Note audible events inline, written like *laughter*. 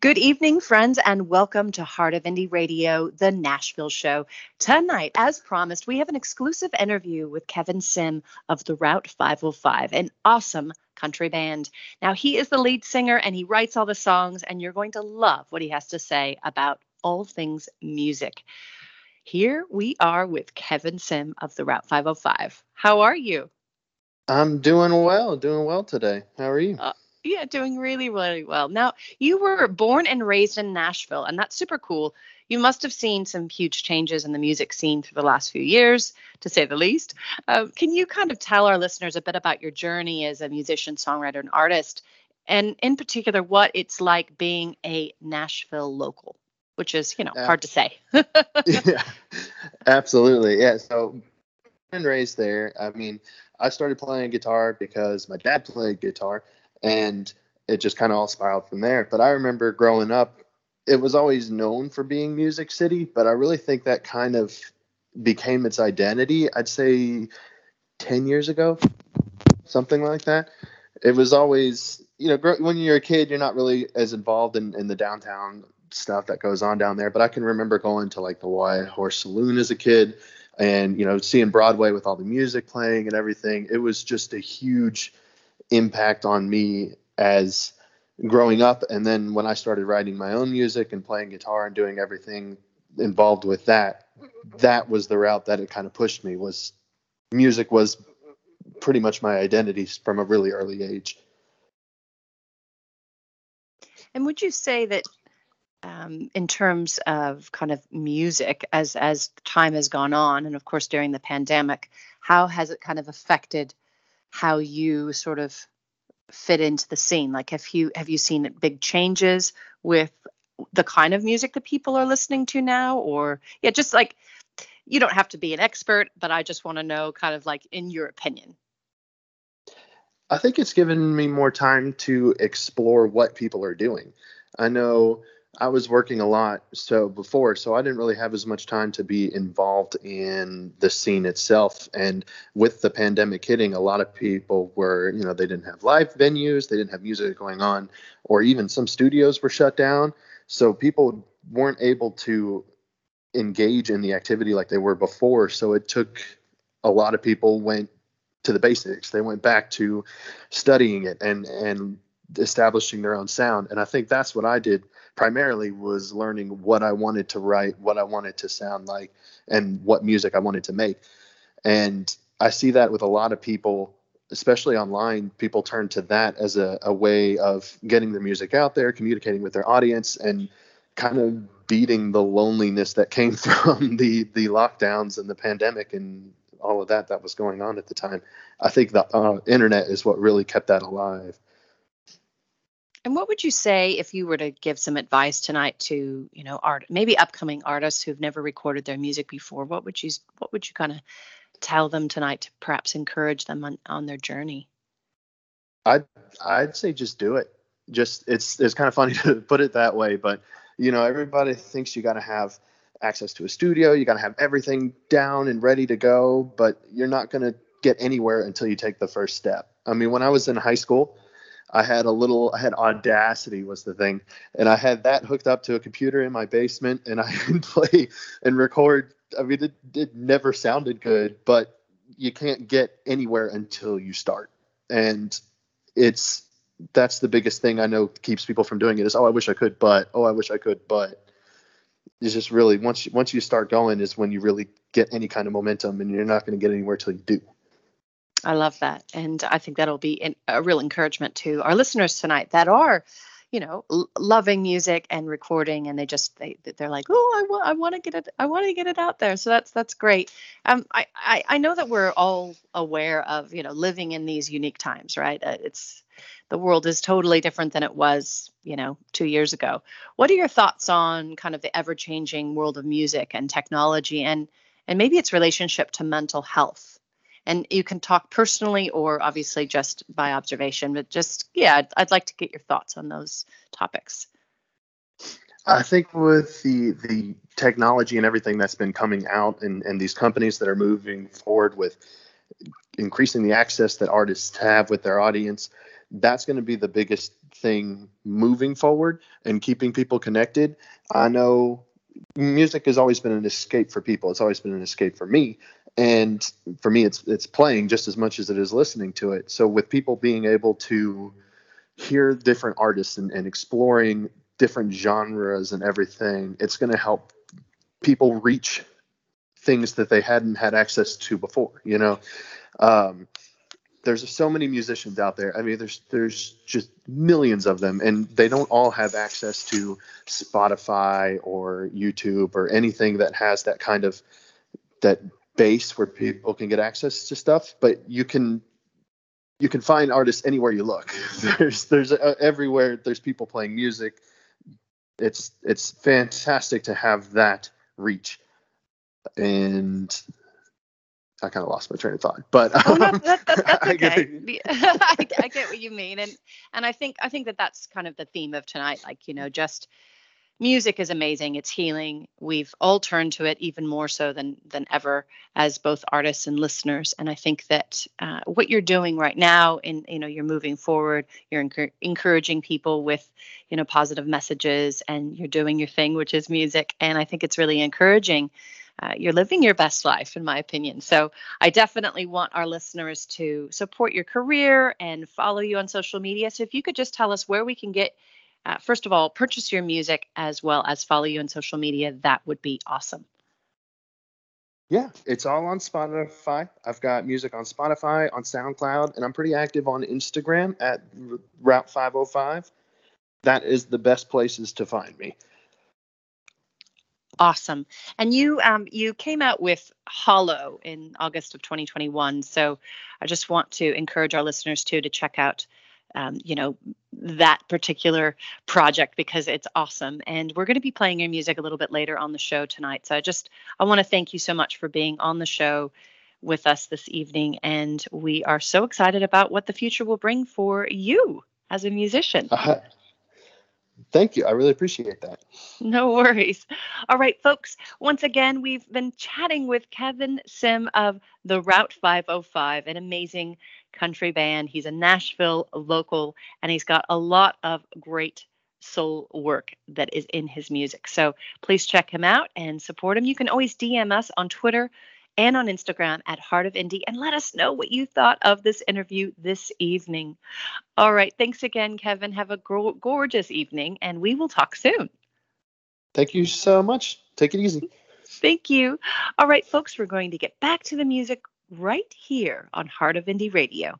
Good evening, friends, and welcome to Heart of Indie Radio, the Nashville show. Tonight, as promised, we have an exclusive interview with Kevin Sim of the Route 505, an awesome country band. Now, he is the lead singer and he writes all the songs, and you're going to love what he has to say about all things music. Here we are with Kevin Sim of the Route 505. How are you? I'm doing well, doing well today. How are you? Uh, yeah, doing really, really well. Now, you were born and raised in Nashville, and that's super cool. You must have seen some huge changes in the music scene through the last few years, to say the least. Uh, can you kind of tell our listeners a bit about your journey as a musician, songwriter, and artist, and in particular, what it's like being a Nashville local, which is, you know, uh, hard to say. *laughs* yeah, absolutely. Yeah. So, born and raised there. I mean, I started playing guitar because my dad played guitar and it just kind of all spiraled from there. But I remember growing up, it was always known for being Music City, but I really think that kind of became its identity. I'd say 10 years ago, something like that. It was always, you know, when you're a kid, you're not really as involved in, in the downtown stuff that goes on down there. But I can remember going to like the Wildhorse Saloon as a kid and, you know, seeing Broadway with all the music playing and everything. It was just a huge, impact on me as growing up. And then when i started writing my own music and playing guitar and doing everything involved with that that was the route that it kind of pushed me was music was pretty much my identity from a really early age. And would you say that um, in terms of kind of music as as time has gone on and of course during the pandemic how has it kind of affected how you sort of fit into the scene? Like have you have you seen big changes with the kind of music that people are listening to now? Or yeah just like you don't have to be an expert but i just want to know kind of like in your opinion. I think it's given me more time to explore what people are doing. I know I was working a lot so before, so I didn't really have as much time to be involved in the scene itself. And with the pandemic hitting, a lot of people were, you know, they didn't have live venues, they didn't have music going on, or even some studios were shut down. So people weren't able to engage in the activity like they were before. So it took a lot of people went to the basics. They went back to studying it and and establishing their own sound. And I think that's what I did primarily was learning what I wanted to write, what I wanted to sound like, and what music I wanted to make. And I see that with a lot of people, especially online. People turn to that as a, a way of getting their music out there, communicating with their audience, and kind of beating the loneliness that came *laughs* from the the lockdowns and the pandemic and all of that that was going on at the time. I think the uh, internet is what really kept that alive. And what would you say if you were to give some advice tonight to, you know, art maybe upcoming artists who've never recorded their music before? What would you what would you kind of tell them tonight to perhaps encourage them on, on their journey? I'd I'd say just do it. Just it's it's kind of funny *laughs* to put it that way, but you know, everybody thinks you got to have access to a studio, you got to have everything down and ready to go, but you're not to get anywhere until you take the first step. I mean, when I was in high school, I had a little, I had Audacity was the thing, and I had that hooked up to a computer in my basement, and I *laughs* could play and record. I mean, it, it never sounded good, but you can't get anywhere until you start, and it's that's the biggest thing I know keeps people from doing it is oh I wish I could, but oh I wish I could, but it's just really once you, once you start going is when you really get any kind of momentum, and you're not going to get anywhere till you do. I love that. And I think that'll be a real encouragement to our listeners tonight that are, you know, l- loving music and recording and they just they they're like, "Oh, I I want to get it I want to get it out there." So that's that's great. Um I, I I know that we're all aware of, you know, living in these unique times, right? Uh, it's the world is totally different than it was, you know, 2 years ago. What are your thoughts on kind of the ever-changing world of music and technology and and maybe its relationship to mental health? And you can talk personally or obviously just by observation but just yeah I'd, I'd, like to get your thoughts on those topics i think with the the technology and everything that's been coming out and and these companies that are moving forward with increasing the access that artists have with their audience that's going to be the biggest thing moving forward and keeping people connected. I know music has always been an escape for people. It's always been an escape for me. And for me, it's it's playing just as much as it is listening to it. So with people being able to hear different artists and, and exploring different genres and everything, it's going to help people reach things that they hadn't had access to before. You know, um, there's so many musicians out there. I mean, there's there's just millions of them, and they don't all have access to Spotify or YouTube or anything that has that kind of that base where people can get access to stuff. But you can you can find artists anywhere you look. *laughs* There's there's uh, everywhere. There's people playing music. It's it's fantastic to have that reach, and I kind of lost my train of thought, but oh, no, that, that, that's *laughs* okay. *laughs* I, I get what you mean, and and I think I think that that's kind of the theme of tonight. Like you know, just music is amazing. It's healing. We've all turned to it even more so than than ever as both artists and listeners. And I think that uh, what you're doing right now, in you know, you're moving forward. You're enc- encouraging people with you know positive messages, and you're doing your thing, which is music. And I think it's really encouraging uh, you're living your best life, in my opinion. So I definitely want our listeners to support your career and follow you on social media. So if you could just tell us where we can get, uh, first of all, purchase your music as well as follow you on social media, that would be awesome. Yeah, it's all on Spotify. I've got music on Spotify, on SoundCloud, and I'm pretty active on Instagram at Route 505. That is the best places to find me awesome. And you um, you came out with Hollow in August of 2021. So I just want to encourage our listeners too to check out um, you know that particular project because it's awesome and we're going to be playing your music a little bit later on the show tonight so i just i want to thank you so much for being on the show with us this evening and we are so excited about what the future will bring for you as a musician uh, *laughs* Thank you. I really appreciate that. No worries. All right, folks. Once again, we've been chatting with Kevin Sim of the Route 505, an amazing country band. He's a Nashville local, and he's got a lot of great soul work that is in his music. So please check him out and support him. You can always DM us on Twitter and on Instagram at Heart of Indie and let us know what you thought of this interview this evening. All right. Thanks again, Kevin. Have a go- gorgeous evening and we will talk soon. Thank you so much. Take it easy. Thank you. All right, folks, we're going to get back to the music right here on Heart of Indie Radio.